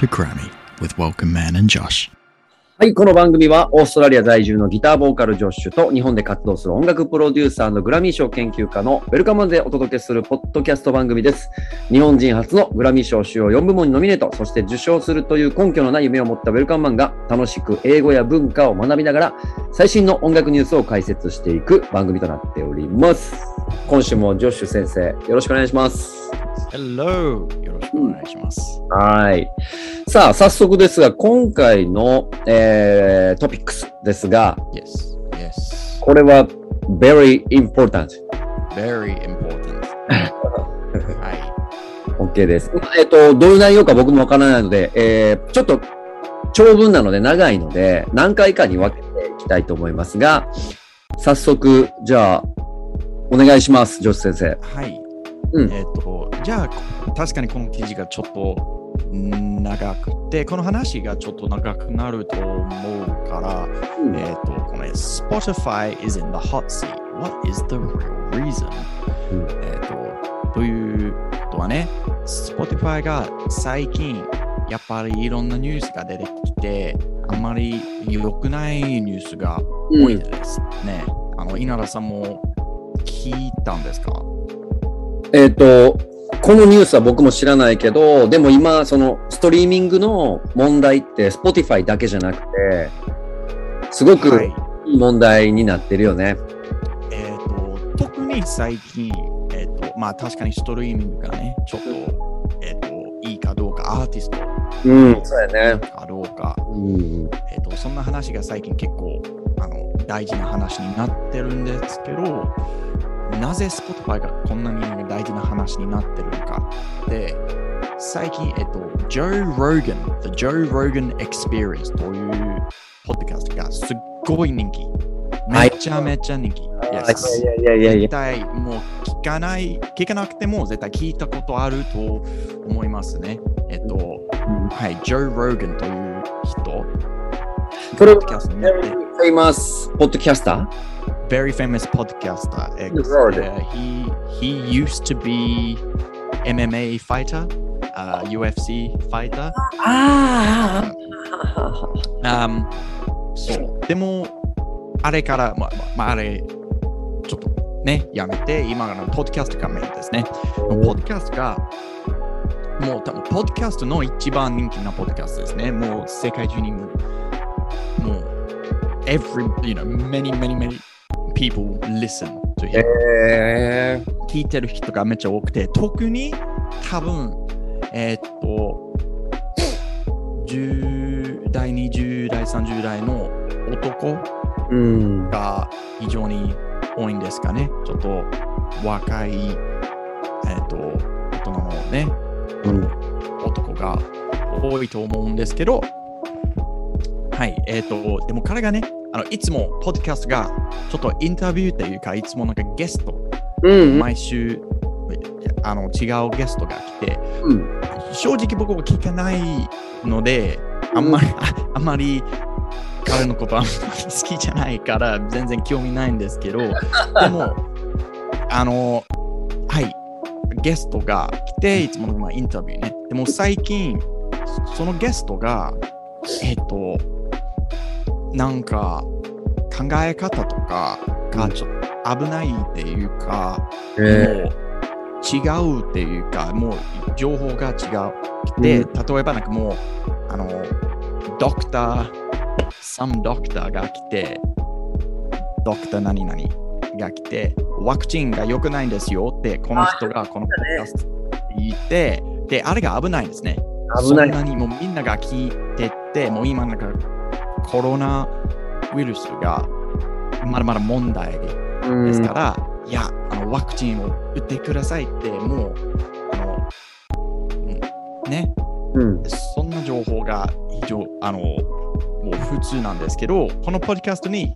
to Grammy with Welcome Man and Josh. はい、この番組はオーストラリア在住のギターボーカルジョッシュと日本で活動する音楽プロデューサーのグラミー賞研究家のウェルカムでお届けするポッドキャスト番組です。日本人初のグラミー賞主要4部門にノミネート、そして受賞するという根拠のない夢を持ったウェルカムマンが楽しく英語や文化を学びながら最新の音楽ニュースを解説していく番組となっております。今週もジョッシュ先生、よろしくお願いします。Hello! よろしくお願いします。はい。さあ、早速ですが、今回の、えートピックスですが、Yes, yes. これは very important. Very important. は OK です。えっ、と、どういう内容か僕もわからないので、えーちょっと長文なので長いので、何回かに分けていきたいと思いますが、早速、じゃあ、お願いします、ジョシ先生。い。はい。うんえっ、と、じゃあ、確かにこの記事がちょっとん長くて、この話がちょっと長くなると思うから、うんえっ、と、このね Spotify is in the hot seat. What is the real reason? うんえっ、と、ということはね、Spotify が最近、やっぱりいろんなニュースが出てきて、あんまり良くないニュースが多いですね。あの、稲田さんも聞いたんですか？えっ、と、このニュースは僕も知らないけど、でも今、そのストリーミングの問題って Spotify だけじゃなくて、すごくはい。いい問題になってるよね。えっ、と、特に最近、えっ、と、まあ確かにストリーミングがね、ちょっと、えっ、と、いいかどうか、アーティストうん、そうやね。かどうか、うん、えっ、と、そんな話が最近結構、あの、大事な話になってるんですけど、なぜ Spotify がこんなに大事な話になってるのかって、最近、えっ、と、Joe Rogan、The Joe Rogan Experience というポッドキャストがすっごい人気。はいめちゃめちゃ人気。いやいやいやいやい絶対もう聞かない、聞かなくても絶対聞いたことあると思いますね。えっと、はい、ジョー・ローガンという人。これポッドキャストになって Very famous podcaster? Very famous podcaster. Uh, he, he used to be MMA fighter, uh, UFC fighter. あ Um, そう。でも、あれから、まあ、まあ、あれ、ちょっとね、やめて、今のポッドキャストがメインですね。ポッドキャストが、もう多分、ポッドキャストの一番人気なポッドキャストですね。もう世界中にも、もう、every, you know, many, many, many people listen to him. えー、聞いてる人がめっちゃ多くて、特に多分、えーっと、10代、20代、30代の男うん。が非常に多いんですかね。ちょっと若い、えーっと、大人のね、うん男が多いと思うんですけど、はい、えっ、と、でも彼がね、あのいつもポッドキャストがちょっとインタビューというか、いつもなんかゲスト、うん。毎週あの違うゲストが来て、うん。正直僕は聞かないので、あんまり、ああんまり彼のことあんまり好きじゃないから全然興味ないんですけど、でも、あの、はい、ゲストが来て、いつものまあインタビューね。でも最近、そのゲストが、えっ、と、なんか考え方とかがちょっと危ないっていうか、う違うっていうか、もう情報が違う。で、うん例えばなんかもう、あの、ドクター、サムドクターが来て、ドクター何々が来て、ワクチンが良くないんですよって、この人がこのポッドキャストで言って、で、あれが危ないんですね。ー、危ないそん。なにもうみんなが聞いてって、もう今なんかコロナウイルスがまだまだ問題うんですから、いやあの、ワクチンを打ってくださいって、もう、あの、うんね、うん。そんな情報が非常、あの、もう普通なんですけど、このポッドキャストに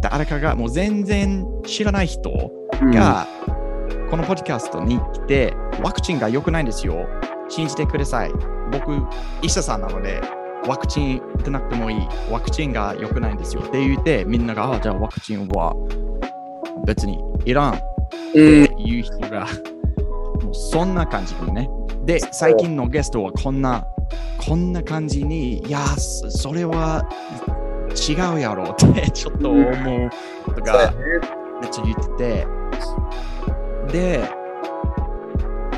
誰かがもう全然知らない人が、このポッドキャストに来て、ワクチンが良くないんですよ。信じてください。僕、医者さんなので、ワクチン打たなくてもいい。ワクチンが良くないんですよ。って言って、みんなが、あじゃあワクチンは別にいらんっうん。ていう人が、もうそんな感じにね。で、最近のゲストはこんなこんな感じに、いや、そそれは違うやろってちょっと思うことがめっちゃ言ってて、で、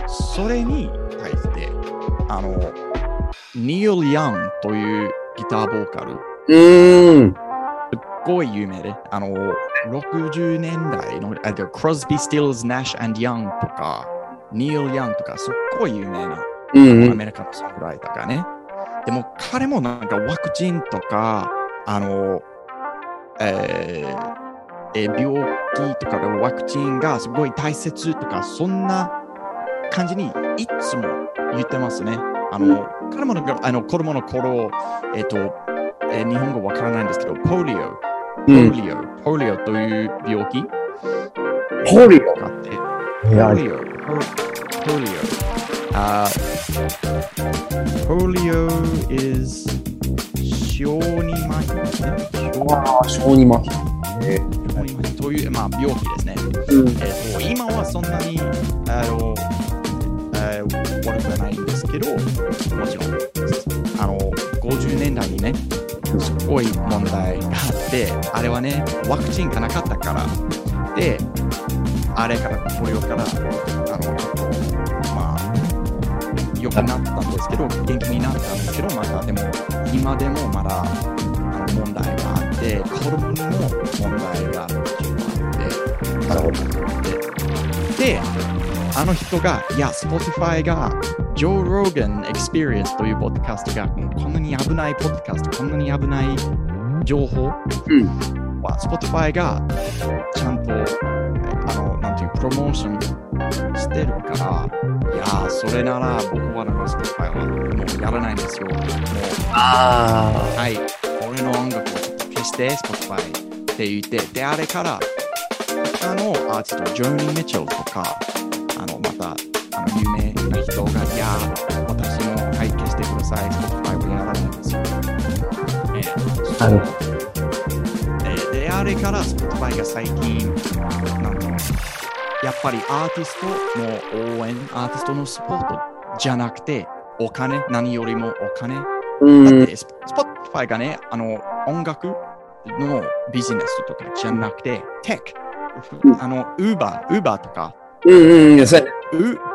それに対して、あの、ニール・ヤンというギターボーカル、うーん。すっごい有名で、あの、60年代の、あと、クロスビー・スティールズ・ナッシュ・ヤンとか、ニール・ヤンとか、すっごい有名なうんうん。アメリカのソングライターがね。でも彼もなんかワクチンとか、あの、えーえー病気とかのワクチンがすごい大切とか、そんな感じにいつも言ってますね。あの、彼もなんかあの子供の頃、えっ、と、えー日本語わからないんですけど、ポリオ、ポうんリオ、ポリオという病気？ポリがあって、オいや、polio. po- Polio. Uh, polio is 小児麻痺ですね。ああ、小児麻痺。小児麻痺という、まあ、病気ですね。うん。えっと今はそんなにあの、えー悪くはないけど、もちろん、あの50年代にね、すごい問題があって、あれはね、ワクチンがなかったから、で、あれから、ポリオから、あの、ちょっと、まあ、良くなったんですけど、元気になったんですけど、またでも、今でもまだ、あの問題があって、子供にも問題がちょっとあって、なるほど。で、あの人が、いや、Spotify が、ジョー・ローガン・エクスペリエンスというポッドキャストが、こんなに危ないポッドキャスト、こんなに危ない情報。は、Spotify がちゃんと、あの、なんていう、プロモーションしてるから、いや、それなら僕はなんか Spotify はもうやらないんですよ。もう、あはい、俺の音楽を消して、Spotify って言って、で、あれから、他のアーティスト、ジョーニー・ミッチェルとか、あの、また、あの、有名な人が、いやー、私も、はい、消してください、Spotify をやらないんですよ。えーなるほえーで、あれから Spotify が最近、なんか、やっぱりアーティストの応援、アーティストのスポートじゃなくて、お金、何よりもお金。だって、ス Spotify がね、あの、音楽のビジネスとかじゃなくて、テック、あの、Uber、Uber とか、うんうん。そうやね。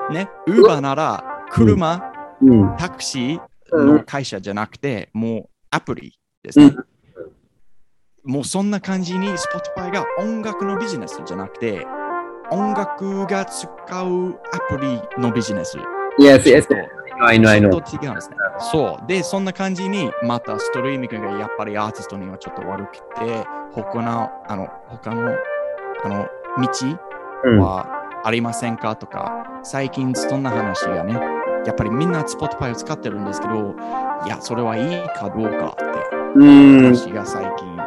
う、ね、Uber なら、車、うん。タクシーの会社じゃなくて、もうアプリですね。うんもうそんな感じに Spotify が音楽のビジネスじゃなくて、音楽が使うアプリのビジネス。Yes, yes. と I know, I ちょ know. っと違うんですね。そう。で、そんな感じに、またストリーミングがやっぱりアーティストにはちょっと悪くて、他の、あの、他の、あの、道うん。はありませんか？とか、最近そんな話がね、やっぱりみんな Spotify を使ってるんですけど、いや、それはいいかどうかってうん。話が最近、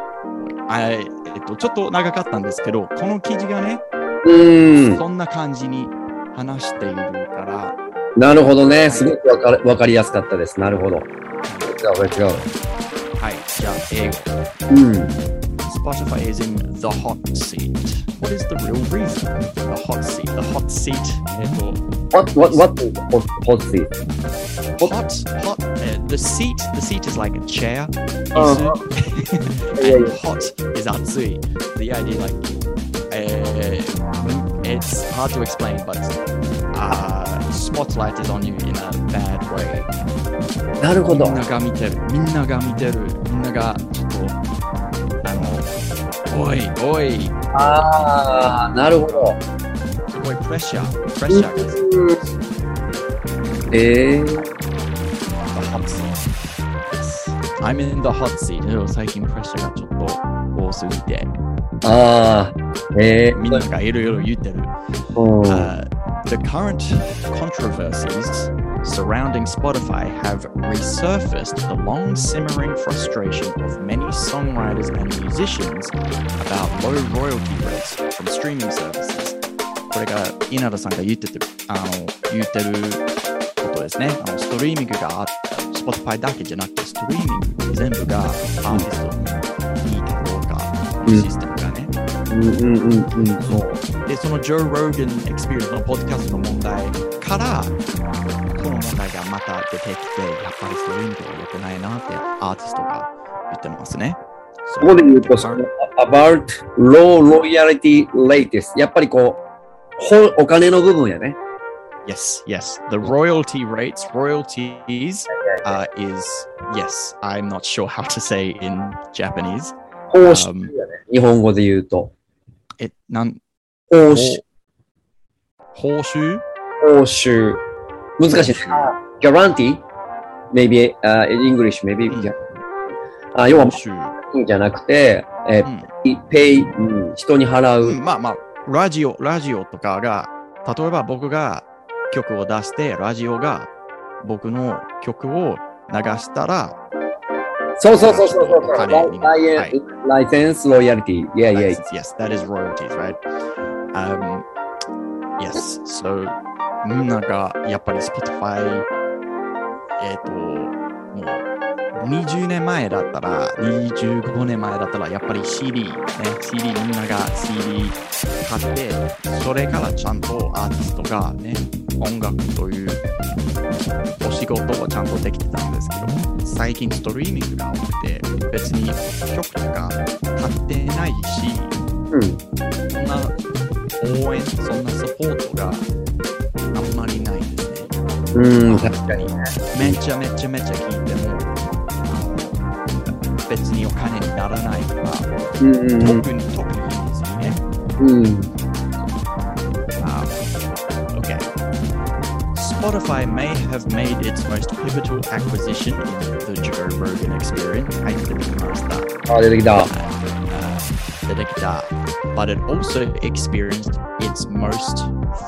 あえっと、ちょっと長かったんですけど、この記事がね、うん。そんな感じに話しているから、なるほどね。すごくわかるわかりやすかったです。なるほど。違う、これ違う。はい、じゃあ英語。うん。Spotify is in the hot seat. What is the real reason? The hot seat. The hot seat. えっと、 What, what, what is hot, hot seat? hot, hot. Uh, the seat. The seat is like a chair. Uh-huh. Yeah, and yeah. hot is atsui. The idea, like, uh, it's hard to explain, but uh, spotlight is on you in a bad way. なるほどみん。なが見てる。みんなが見てる。みんながちょっと、あの、 おいおい、ああ、なるほど。すごいプレッシャー。プレッシャーがええ The hot seat. Yes. I'm in the hot seat. でも最近プレッシャーがちょっと多すぎて、ああ、ええみんながいろいろ言ってる。うん。Uh, the current controversies surrounding Spotify have resurfaced the long simmering frustration of many songwriters and musicians about low royalty rates from streaming services. これが稲田さんが言っててあの言ってることですね。あのストリーミングがあった Spotify だけじゃなくて、ストリーミング全部がアーティストにいいかどうか、システムがね。 うんうんうんうん。そう。で、その Joe Rogan Experience のポッドキャストの問題から、この問題がまた出てきて、やっぱりそういう意味では良くないなってアーティストが言ってますね。ここで言うと、その about low loyalty latest。やっぱりこう、ほお金の部分やね。Yes, yes. The royalty rates, royalties uh, is, yes, I'm not sure how to say in Japanese. 報酬やね。日本語で言うと。え、なん、報酬。報酬？報酬。難しいね。guarantee? Maybe、uh, in English, maybe. うんあ要は報、酬。じゃなくて、えー、pay、うん、人に払う。うんまあまあ、ラジオ、ラジオとかが、例えば僕が曲を出して、ラジオが僕の曲を流したら、そうそうそうそうそう。お金にライライはいライセンス、ロイヤリティ。いやいや。Yes, yes, that is royalties, right? Um, yes, so みんながやっぱり Spotify、えっ、と、もう20年前だったら、25年前だったら、やっぱり CD、ね、CD みんなが CD 買って、それからちゃんとアーティストがね、音楽というお仕事をちゃんとできてたんですけど、最近ストリーミングが多くて、別に曲とか買ってないし、うん。そんな応援、そんなサポートがあんまりないですね。うん、確かに。めちゃめちゃめちゃ聞いても、別にお金にならないから、うんうん特に特にいいんですよね。うん。 Um, okay. Spotify may have made its most pivotal acquisition in the Joe Rogan experience. 入ってみました。あ、出てきた。 uh, Dedicta, but it also experienced its most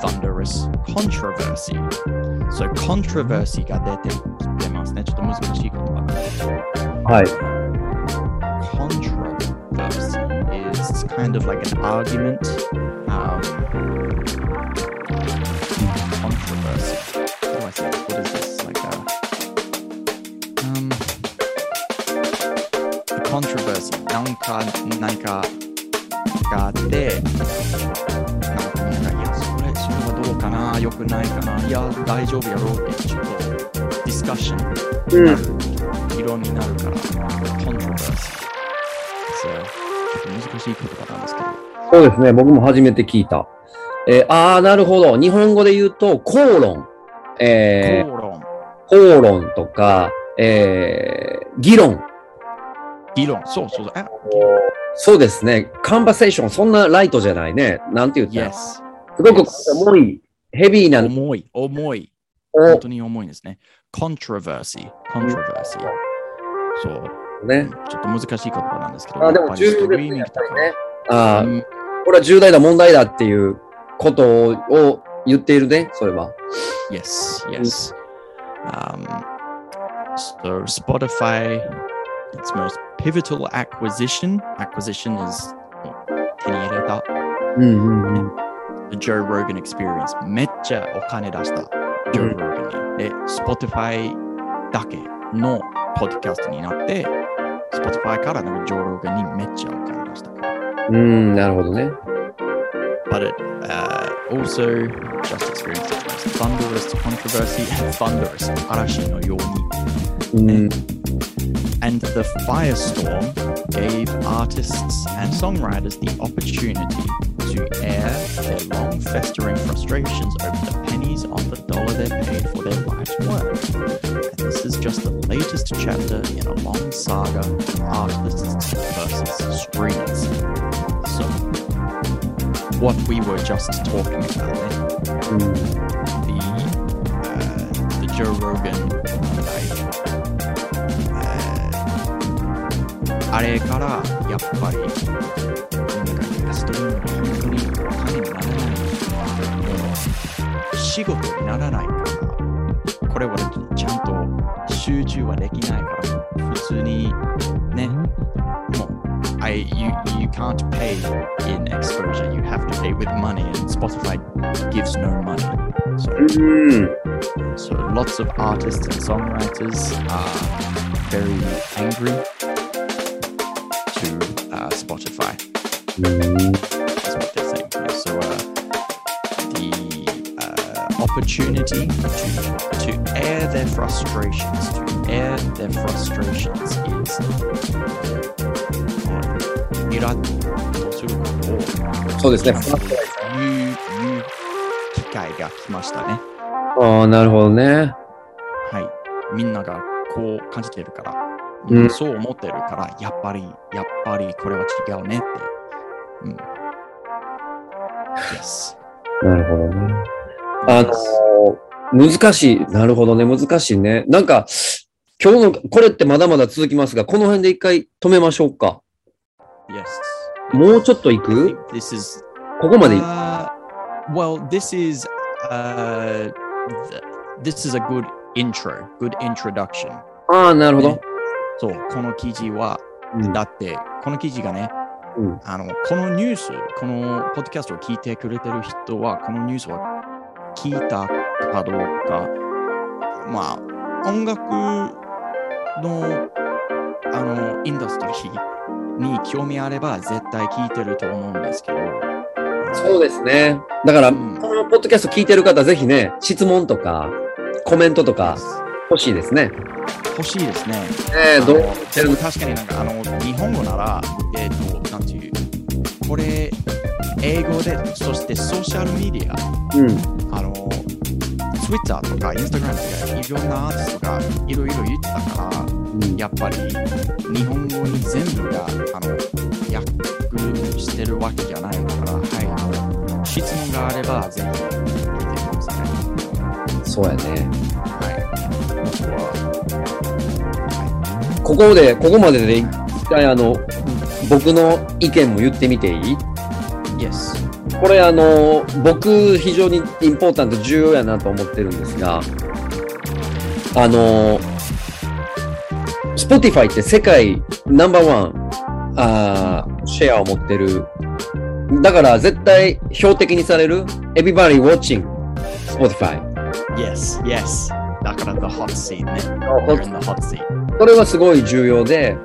thunderous controversy. So controversy が出てきてますね。ちょっと難しい言葉なんですけど。はい。 Kind of like an argument. Um, controversy. How do I say this? What is this? Like a um, the controversy. なんか、何かがあって、なんかみんなが、いや、それ、それはどうかな、よくないかな、いや、大丈夫やろうって、ちょっとディスカッションうんになる、議論になるから、controversy。そう、ちょっと難しい言葉なんですけど、そうですね。僕も初めて聞いた。えーああ、なるほど。日本語で言うと、口論。えー口論、口論とか、えー議論。議論、そうそうそう、あ、そうですね。カンバセーション、そんなライトじゃないね。なんて言った？ら yes。すごく重い、ヘビーな重い、重い、を本当に重いですね。controversy、controversy。そう。ね。ちょっと難しい言葉なんですけど、あでも重要ですね。ね。ああ、うんこれは重大な問題だっていうことを言っているね、それは。Yes, yes. Um, so Spotify, its most pivotal acquisition, acquisition is 手に入れたうんうんうん。The Joe Rogan Experience めっちゃお金出した Joe Rogan に。で、Spotify だけのポッドキャストになって、Spotify からなんか Joe Rogan にめっちゃお金出したから。うん、なるほどね。 but it uh, also just experienced its most thunderous controversy and thunderous 嵐のようにうん。 and the firestorm gave artists and songwriters the opportunity to air their long festering frustrations over the pennies on the dollar they paid for their life's work. And this is just the latest chapter in a long saga of artists versus streamers. So, what we were just talking about, eh? うん the uh, the Joe Rogan 問題、えーあれからやっぱりなんかストリームが本当にお金にならないもう仕事にならないからこれはちゃんと 集中はできないから普通にねもう I, you, you can't pay in exposure you have to pay with money and Spotify gives no money so うん。 So lots of artists and songwriters are very angry to uh, Spotify. うん Is what they're saying. Yeah, so uh, opportunity to, to air their frustrations, to air their frustrations is イラッとすることをそうですね。言う言う機会が来ましたね。ああ、なるほどね。はい。みんながこう感じてるから、うんそう思ってるから、やっぱり、やっぱりこれは違うねって。うん。Yes. なるほどね。あの、難しい。なるほどね。難しいね。なんか、今日の、これってまだまだ続きますが、この辺で一回止めましょうか。Yes. もうちょっと行く？This is ここまで行く Uh, well, this is uh, th- this is a good intro, good introduction. ああ、なるほどね。そう、この記事は、うんだって、この記事がね、うんあの、このニュース、このポッドキャストを聞いてくれてる人は、このニュースは聞いたかどうか、まあ、音楽の、あの、インダストリーに興味あれば、絶対聞いてると思うんですけど、そうですね。だから、うんこのポッドキャスト聞いてる方、ぜひね、質問とか、コメントとか欲しいですね。欲しいですね。えー、どう？確かになんかあの日本語なら、えっ、と、なんていう、これ、英語で、そしてソーシャルメディア、うん。あの、Twitter とか Instagram とかいろんなアーティストがいろいろ言ってたから、うんやっぱり日本語に全部があの訳してるわけじゃないから、はい。質問があればぜひ聞いてください。そうやね。はい。ここで、ここまでで一回あの、僕の意見も言ってみていい？Yes。これあの、僕非常にインポータント重要やなと思ってるんですが、あの、Spotify って世界ナンバーワンあーシェアを持ってる。だから絶対標的にされる Everybody watching Spotify。Yes, yes. だから the hot seat ね。In the hot seat. これはすごい重要で、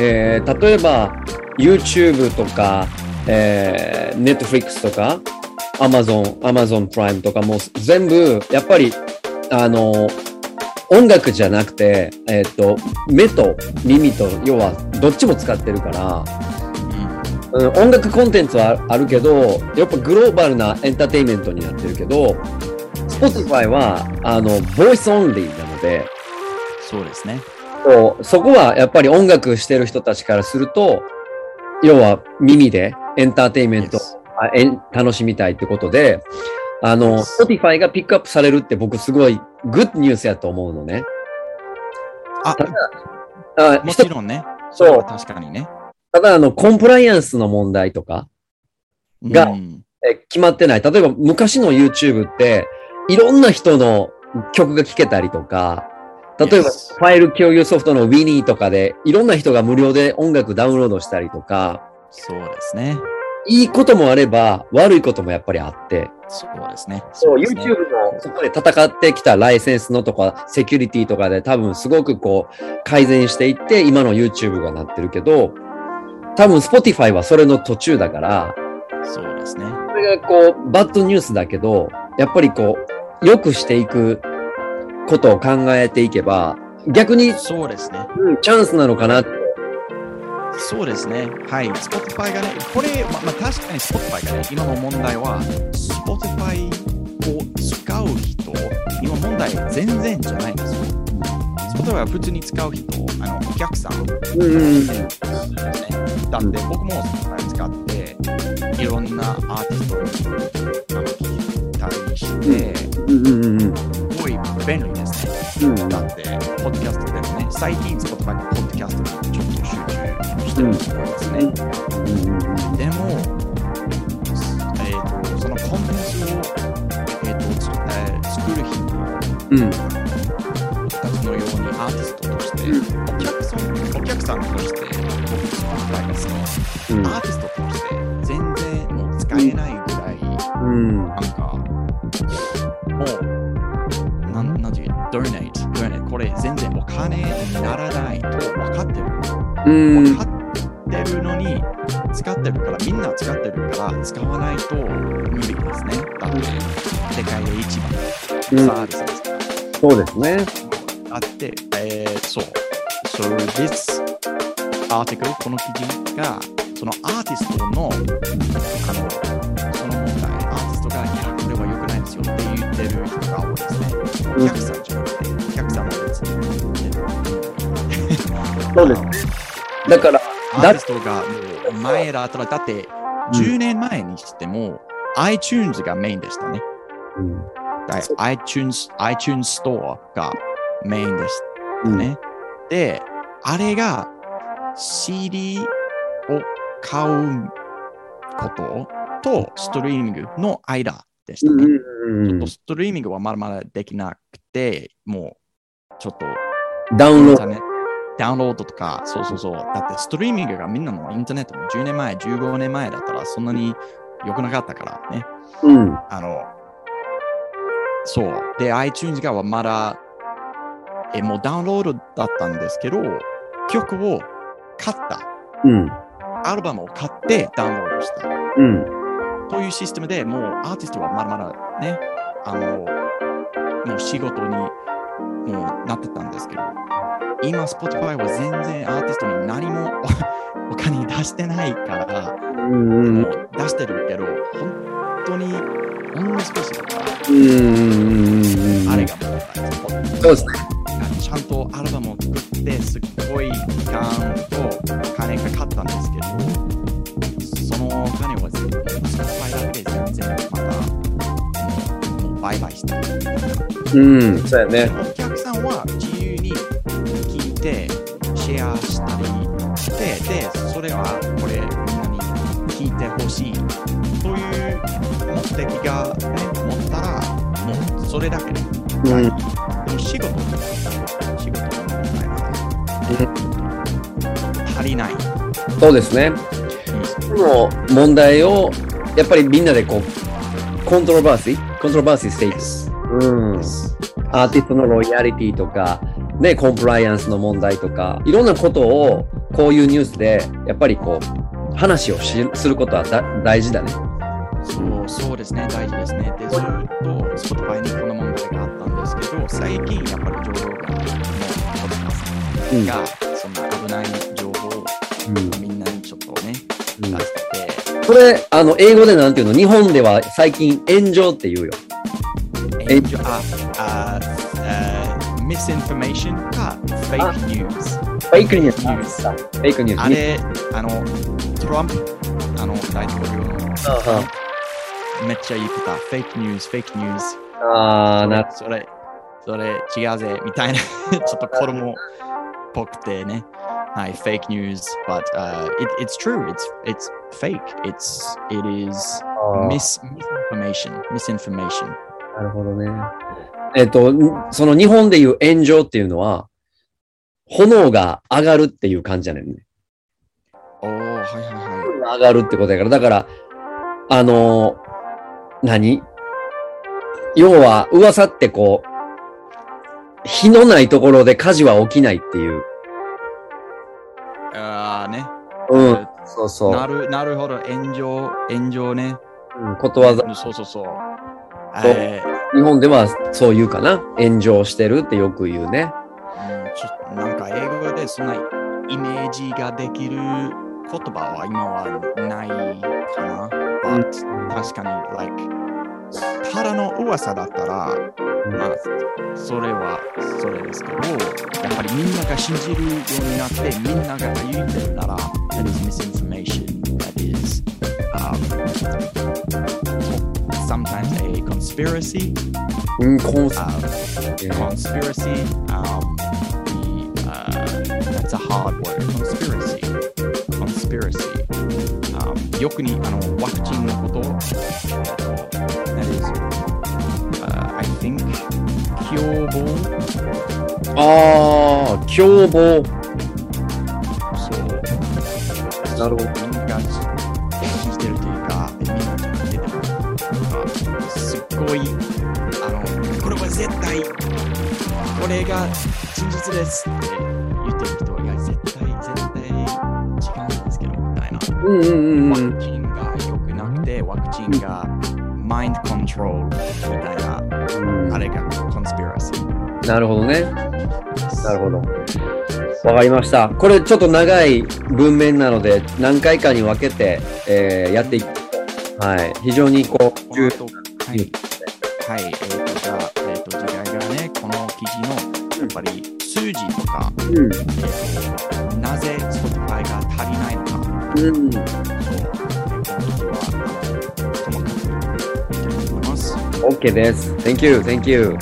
えー例えば YouTube とか、えー Netflix とか Amazon、Amazon プライムとかも全部やっぱりあの音楽じゃなくて、えっ、と目と耳と要はどっちも使ってるから、うん、音楽コンテンツはあるけどやっぱグローバルなエンターテインメントになってるけど Spotify はあの voice only なのでそうですね。そうそこはやっぱり音楽してる人たちからすると、要は耳でエンターテインメント楽しみたいってことで、あの. Spotify がピックアップされるって僕すごい good news やと思うのね。あ、あ一つもちろんね。そう確かにね。ただあの、コンプライアンスの問題とかがうんえ決まってない。例えば昔の YouTube って、いろんな人の曲が聴けたりとか、例えば.ファイル共有ソフトの Winnie とかで、いろんな人が無料で音楽ダウンロードしたりとか、そうですね。いいこともあれば、悪いこともやっぱりあって、そうですね。そう、ね YouTube のそこで戦ってきたライセンスのとか、セキュリティとかで多分すごくこう、改善していって、今の YouTube がなってるけど、多分 Spotify はそれの途中だから、そうですね。それがこう、バッドニュースだけど、やっぱりこう、良くしていくことを考えていけば、逆に、そうですね。うん、チャンスなのかなって。そうですね。はい。Spotify がね、これ、ままあ、確かに Spotify がね、今の問題は、Spotify を使う人、今問題全然じゃないんですよ。Spotify は普通に使う人、あの、お客さん、うんね。だって僕も Spotify 使って、いろんなアーティストをあの聞いたりして、うんうんうんすごい便利ですね。うんだって、ポッドキャストでもね、最近 Spotify 思いますね。でも、えーと、そのコンテンツを、えーとつえー作る人うんうんたちのようにアーティストとして、お客さんお客さんとして、僕、Spotify が好き。うんアーティストとして全然もう使えないぐらい、うんなんか、もう、なんなんていう、donate、donate、これ全然お金にならないと分かってる。うんそうですね。あって、えーそう。So this article、この記事が、そのアーティストの、あの、その問題、アーティストが、いや、これは良くないですよって言ってる人が多いですね。お客さんじゃなくて、お客さんも別に。そうですね。だから、アーティストがもう前だったら、だって10年前にしても、iTunes がメインでしたね。うんだ iTunes、iTunes Store がメインでしたうんね。で、あれが CD を買うこととストリーミングの間でしたね。うんうんうんストリーミングはまだまだできなくて、もうちょっとダウンロード。インターネットダウンロードとか、そうそうそう。だってストリーミングがみんなのインターネットも10年前、15年前だったらそんなに良くなかったからね。うん。あの、そう。で、iTunes がまだ、え、もうダウンロードだったんですけど、曲を買った。うん。アルバムを買ってダウンロードした。うん。というシステムでもうアーティストはまだまだね、あの、もう仕事にもうなってたんですけど、今 Spotify は全然アーティストに何もおお金出してないから、うん。出してるけど、本当にほんの少しだから、うん。あれがそうですね。ちゃんとアルバムを作って、すっごい時間と金がかかったんですけど、そのお金は全部 Spotify だけで全然またもう売買してる。うん。そうやね。うん。でも仕事仕事の問題は足りない。そうですね。この問題を、やっぱりみんなでこう、コントロバーシーコントロバーシーしていく。うん。アーティストのロイヤリティとか、ね、コンプライアンスの問題とか、いろんなことをこういうニュースで、やっぱりこう、話をしすることはだ大事だね。スうん。トが、そんな危ない情報をうんみんなにちょっとね、うん。出して。これ、あの、英語でなんていうの？日本では最近炎上って言うよ。て、炎上。あ、あ、あ、misinformation か fake news。フェイクニュース。ニュースフェイクニュース。あれ、あの、トランプ、あの、大統領の、めっちゃ言ってた、フェイクニュース、フェイクニュース。ああ、な、それ、それ違うぜ、みたいな、ちょっと子供っぽくてね。はい、fake news, but、uh, it, it's true, it's, it's fake, it's, it is mis, misinformation, misinformation. なるほどね。えっと、その日本でいう炎上っていうのは、炎が上がるっていう感じじゃないね。おー、はいはいはい。上がるってことやから、だから、あのー何？要は、噂ってこう、火のないところで火事は起きないっていう。あーね。うん。そうそう。なる、なるほど、炎上、炎上ね。うんことわざ。そうそうそう。そうえー日本ではそう言うかな。炎上してるってよく言うね。うんちょっとなんか英語でそんなイメージができる言葉は今はないかな。うん確かに、like、ただの噂だったら、まあ、それはそれですけど、やっぱりみんなが信じるようになって、みんなが言ってるなら、that is misinformation, that is、um, sometimes a conspiracy, うん、コン um, conspiracy, um, the, uh, that's a hard word, conspiracy, conspiracy. Um, よくにあのワクチンのこと共謀？ああ、凶暴。そう。なるほどみんなが信じてるというか、みんなが言ってても、あすっごい、あの、これは絶対、これが真実ですって言ってる人は、いや、絶対、絶対違うんですけど、みたいな。うんうんうんワうん。クチンが良くなくて、ワクチンがマインドコントロールみたいな、うんあれがコンスピラシー。なるほどね。なるほど。わかりました。これちょっと長い文面なので、何回かに分けて、えーやっていく。はい。非常にこう、この後はい、はい、えっ、と、じゃあ、えっ、と、次回がね、この記事の、やっぱり数字とか、うん。なぜ Spotify が足りないのか、うん。OK です。Thank you, thank you.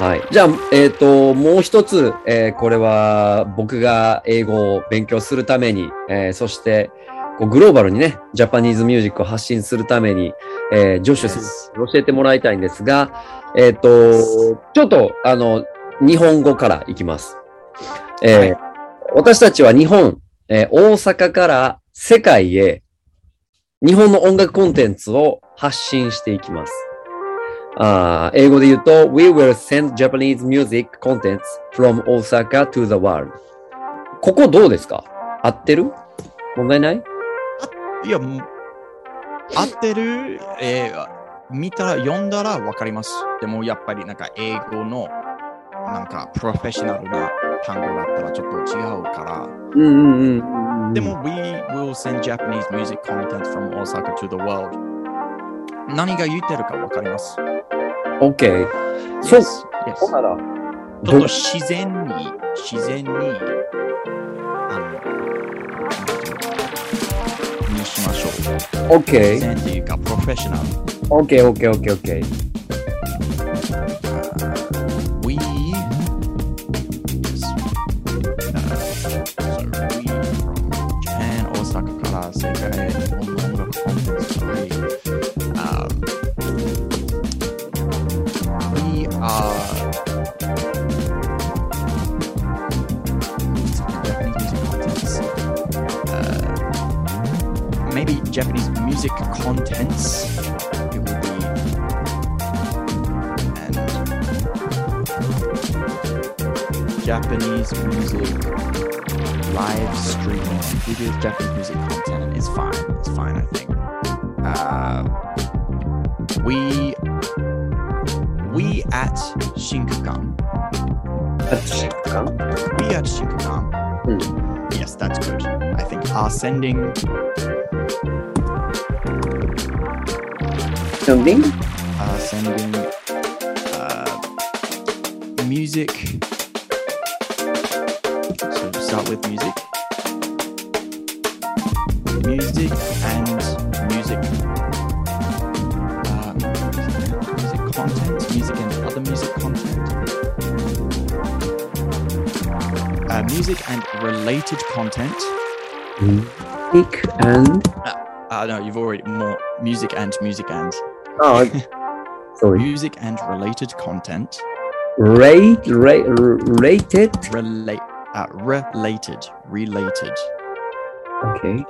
はい。じゃあ、えっ、と、もう一つ、えーこれは僕が英語を勉強するために、えーそして、こうグローバルにね、ジャパニーズミュージックを発信するために、えー、ジョシュ先生に教えてもらいたいんですが、えっ、と、ちょっと、あの、日本語からいきます。えーはい私たちは日本、えー大阪から世界へ、日本の音楽コンテンツを発信していきます。あー英語で言うと、We will send Japanese music contents from Osaka to the world. ここどうですか？合ってる？問題ない？いや、合ってる、えー見たら、読んだらわかります。でも、やっぱりなんか英語の、なんかプロフェッショナルな単語だったらちょっと違うから、うんうんうんうん。でも、We will send Japanese music content from Osaka to the world. 何が言ってるかわかります。OK。そう、なら、ちょっと自然に、自然に、あの、にしましょう。自 OK。然っていうか、プロフェッショナル。OK, OK, OK, OK. Contents. It will be and Japanese music live streaming video Japanese music content is fine. It's fine, I think. Uh, we we at Shinkukan. At Shinkukan. We at Shinkukan. Yes, that's good. I think are sending Something? uh, sending uh, music. So start with music. Music and music. Um, music content, music and other music content. Uh, music and related content. Pick and... Uh, no, you've already more music and music and Ah, sorry. music and related content. Rate, rate, rated? relate uh, related related Okay.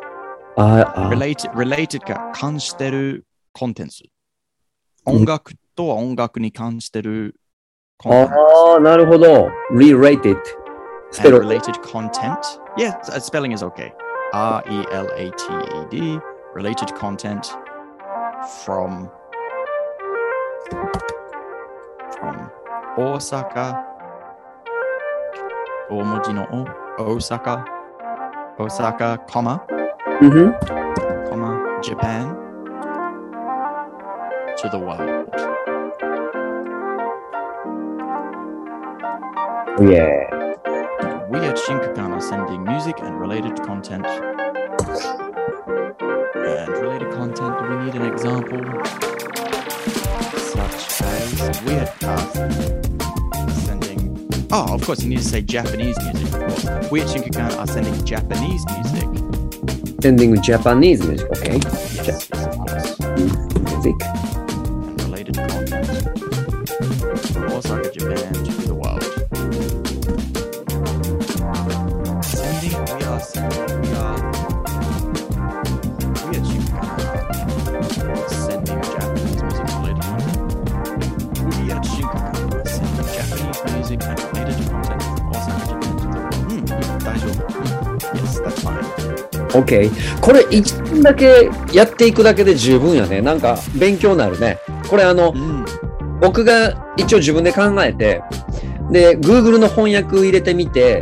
ああ、 related related が関してるコンテンツうん音楽とは音楽に関してるコンテンツああ、なるほど。re-rated. スペ and ル。 related content yeah uh, spelling is okay R E L A T E D related content from from Osaka, Omoji no Osaka, Osaka, comma, mm-hmm. comma, Japan to the world. Yeah. We at Shinkakan are sending music and related content. And related content, we need an example. Such as we at uh, sending. Oh, of course, you need to say Japanese music. We at Shinkakan are sending Japanese music. Sending Japanese music. Okay. Yes, yes, course. Music. OK。これ一分だけやっていくだけで十分やね。なんか勉強になるね。これあの、うん。僕が一応自分で考えて、で、Google の翻訳入れてみて、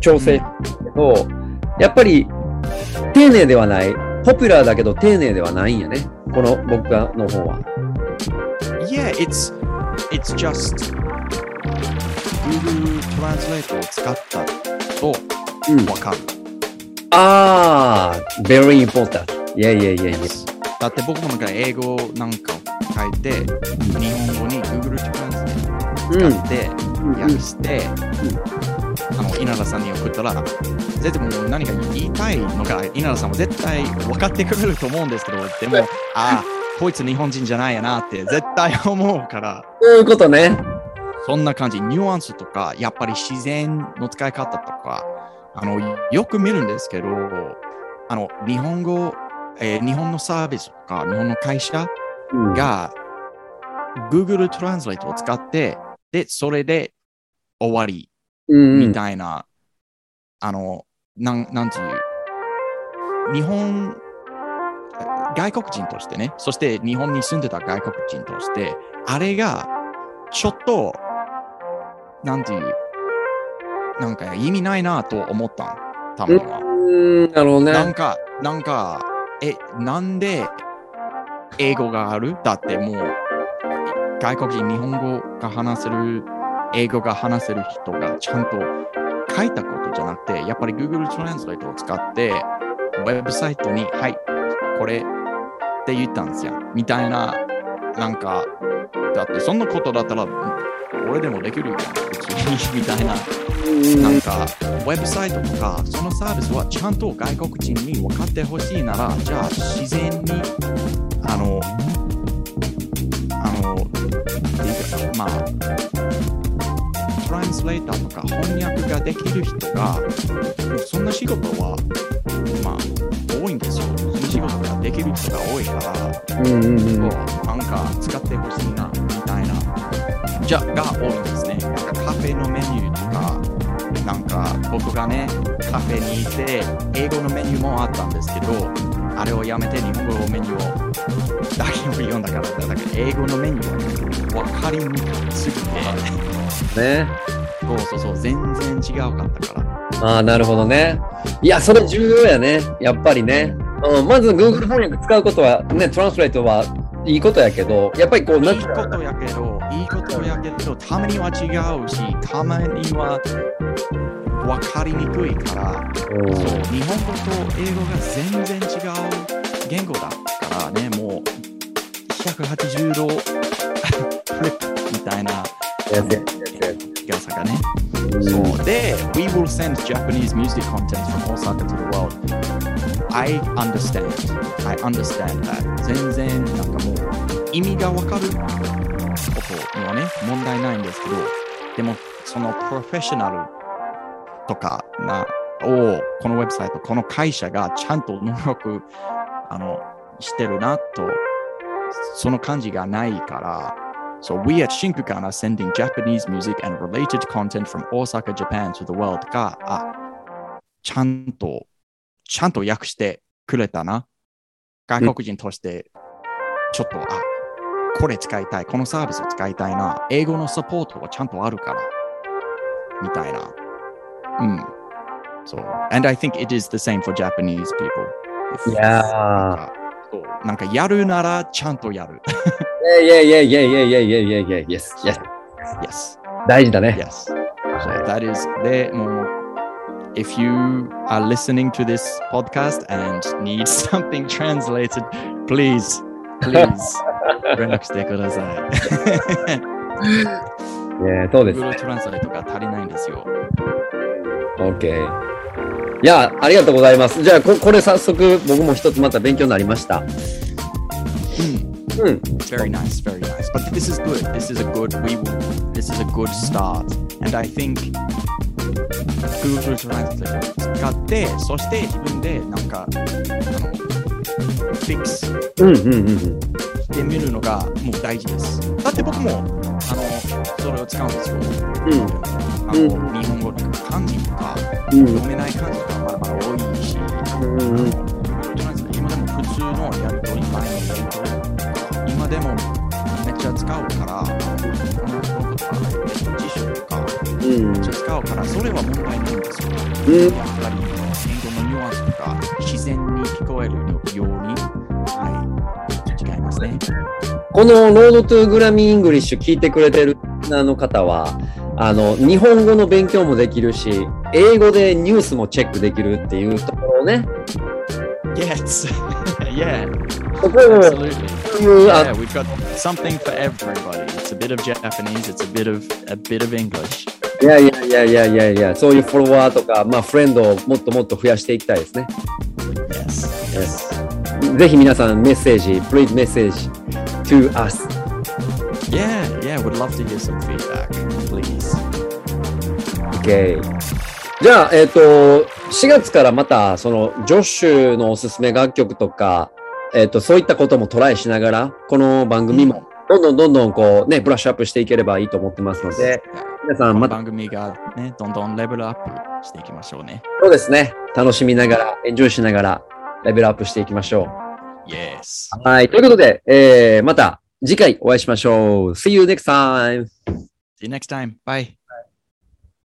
調整けど、やっぱり丁寧ではない。ポピュラーだけど丁寧ではないんやね。この僕がの方は。Yeah, it's, it's just Google Translate を使ったとうん。わかる。ああ、very important. いやいやいやいや。だって僕もなんか英語なんかを書いて、日本語に Google Translate うん。使って訳して、あの稲田さんに送ったら、絶対もう何か言いたいのが稲田さんも絶対分かってくれると思うんですけど、でも、ああ、こいつ日本人じゃないやなって絶対思うから、そういうことね。そんな感じ、ニュアンスとか、やっぱり自然の使い方とか、あのよく見るんですけど、あの日本語、えー日本のサービスとか、日本の会社うん。が Google Translate を使って、で、それで終わりうんみたいな、あの、なん、なんていう、日本、外国人としてね、そして日本に住んでた外国人として、あれがちょっと、なんていう、なんか意味ないなと思ったの、たまには。うん、なるほどね。なんか、なんか、え、なんで英語がある？だってもう、外国人、日本語が話せる、英語が話せる人がちゃんと書いたことじゃなくて、やっぱり Google Translate を使って、ウェブサイトに、はい、これって言ったんですよ。みたいな、なんか、だってそんなことだったら、俺でもできるよ、普通に、みたいな。なんか、ウェブサイトとか、そのサービスはちゃんと外国人に分かってほしいなら、じゃあ自然に、あの、あの、っていうか、まあ、トランスレーターとか翻訳ができる人が、そんな仕事は、まあ、多いんですよ。その仕事ができる人が多いから、うんうんうん。なんか使ってほしいな、じゃが多いんですね。なんかカフェのメニューとか、なんか僕がね、カフェにいて、英語のメニューもあったんですけど、あれをやめて日本語のメニューをだけを読んだから、だから英語のメニューは分かりにくすぎて、ね。そうそうそう、全然違うかったから。ああ、なるほどね。いや、それ重要やね。やっぱりね。うん、まず Google 翻訳使うことは、ね、トランスレートはいいことやけど、やっぱりこう、いないんかことやけど、いいことやけど、たまには違うし、たまには分かりにくいから、うんそう、日本語と英語が全然違う言語だからね、もう180度フリップみたいなね。そうで、We will send Japanese music content from Osaka to the world. I understand. I understand that. 全然なんかもう意味がわかることにはね、問題ないんですけど、でもそのプロフェッショナルとかなをこのウェブサイト、この会社がちゃんと能力あのしてるなと、その感じがないから、So we at Shinkukan are sending Japanese music and related content from Osaka, Japan to the world が、あ、ちゃんと、ちゃんと訳してくれたな。外国人として、ちょっと、あ、これ使いたい、このサービスを使いたいな、英語のサポートはちゃんとあるから、みたいな。うん。そう。And I think it is the same for Japanese people. Yeah. なんかやるならちゃんとやる。yeah, yeah, yeah, yeah, yeah, yeah, yeah, yeah, yes, yes. Yes. 大事だね。Yes. So that is, で、もう、if you are listening to this podcast and need something translated, please, please. 連絡してください。ねそうです。Google トランスレートが足りないんですよ。OK。いや、ありがとうございます。じゃあ、ここれ早速、僕も一つまた勉強になりました。うん。うん。Very nice, very nice. But this is good. This is a good. We. This is a good start. And I think Google Translate を使って、そして自分でなんかあの fix うんうんうんうん。しててみるのがもう大事です。だって僕もあのそれを使うんですよ。あのうん日本語とか漢字とかうん。読めない漢字がまだまだ多いし、うんうん。今でも普通のやりとり、前のやりとり、今でもめっちゃ使うから、この本とか辞書とかうんめっちゃ使うから、それは問題ないんですよ。うんやっぱり言語のニュアンスとか自然に聞こえるように、ね。この Road to Grammy English 聞いてくれてるあの方は、あの、日本語の勉強もできるし、英語でニュースもチェックできるっていうところをね、Yes, yeah, absolutely. Yeah, we've got something for everybody. It's a bit of Japanese, it's a bit of a bit of English. いやいやいやいやいやいや、そういうフォロワーとか、まあ、フレンドをもっともっと増やしていきたいですね。Yes, yes. ぜひ皆さんメッセージ、please message to us. Yeah, yeah, would love to hear some feedback, please. OK。じゃあ、えっ、と、4月からまた、その、ジョッシュのおすすめ楽曲とか、えっ、と、そういったこともトライしながら、この番組も、どんどんどんどん、こう、ね、ブラッシュアップしていければいいと思ってますので、皆さん、また、番組がね、どんどんレベルアップしていきましょうね。そうですね、楽しみながら、エンジョイしながら、レベルアップしていきましょ Yes. う。はい。ということで、えー、また次回お会いしましょう。See you next time! See you next time. Bye.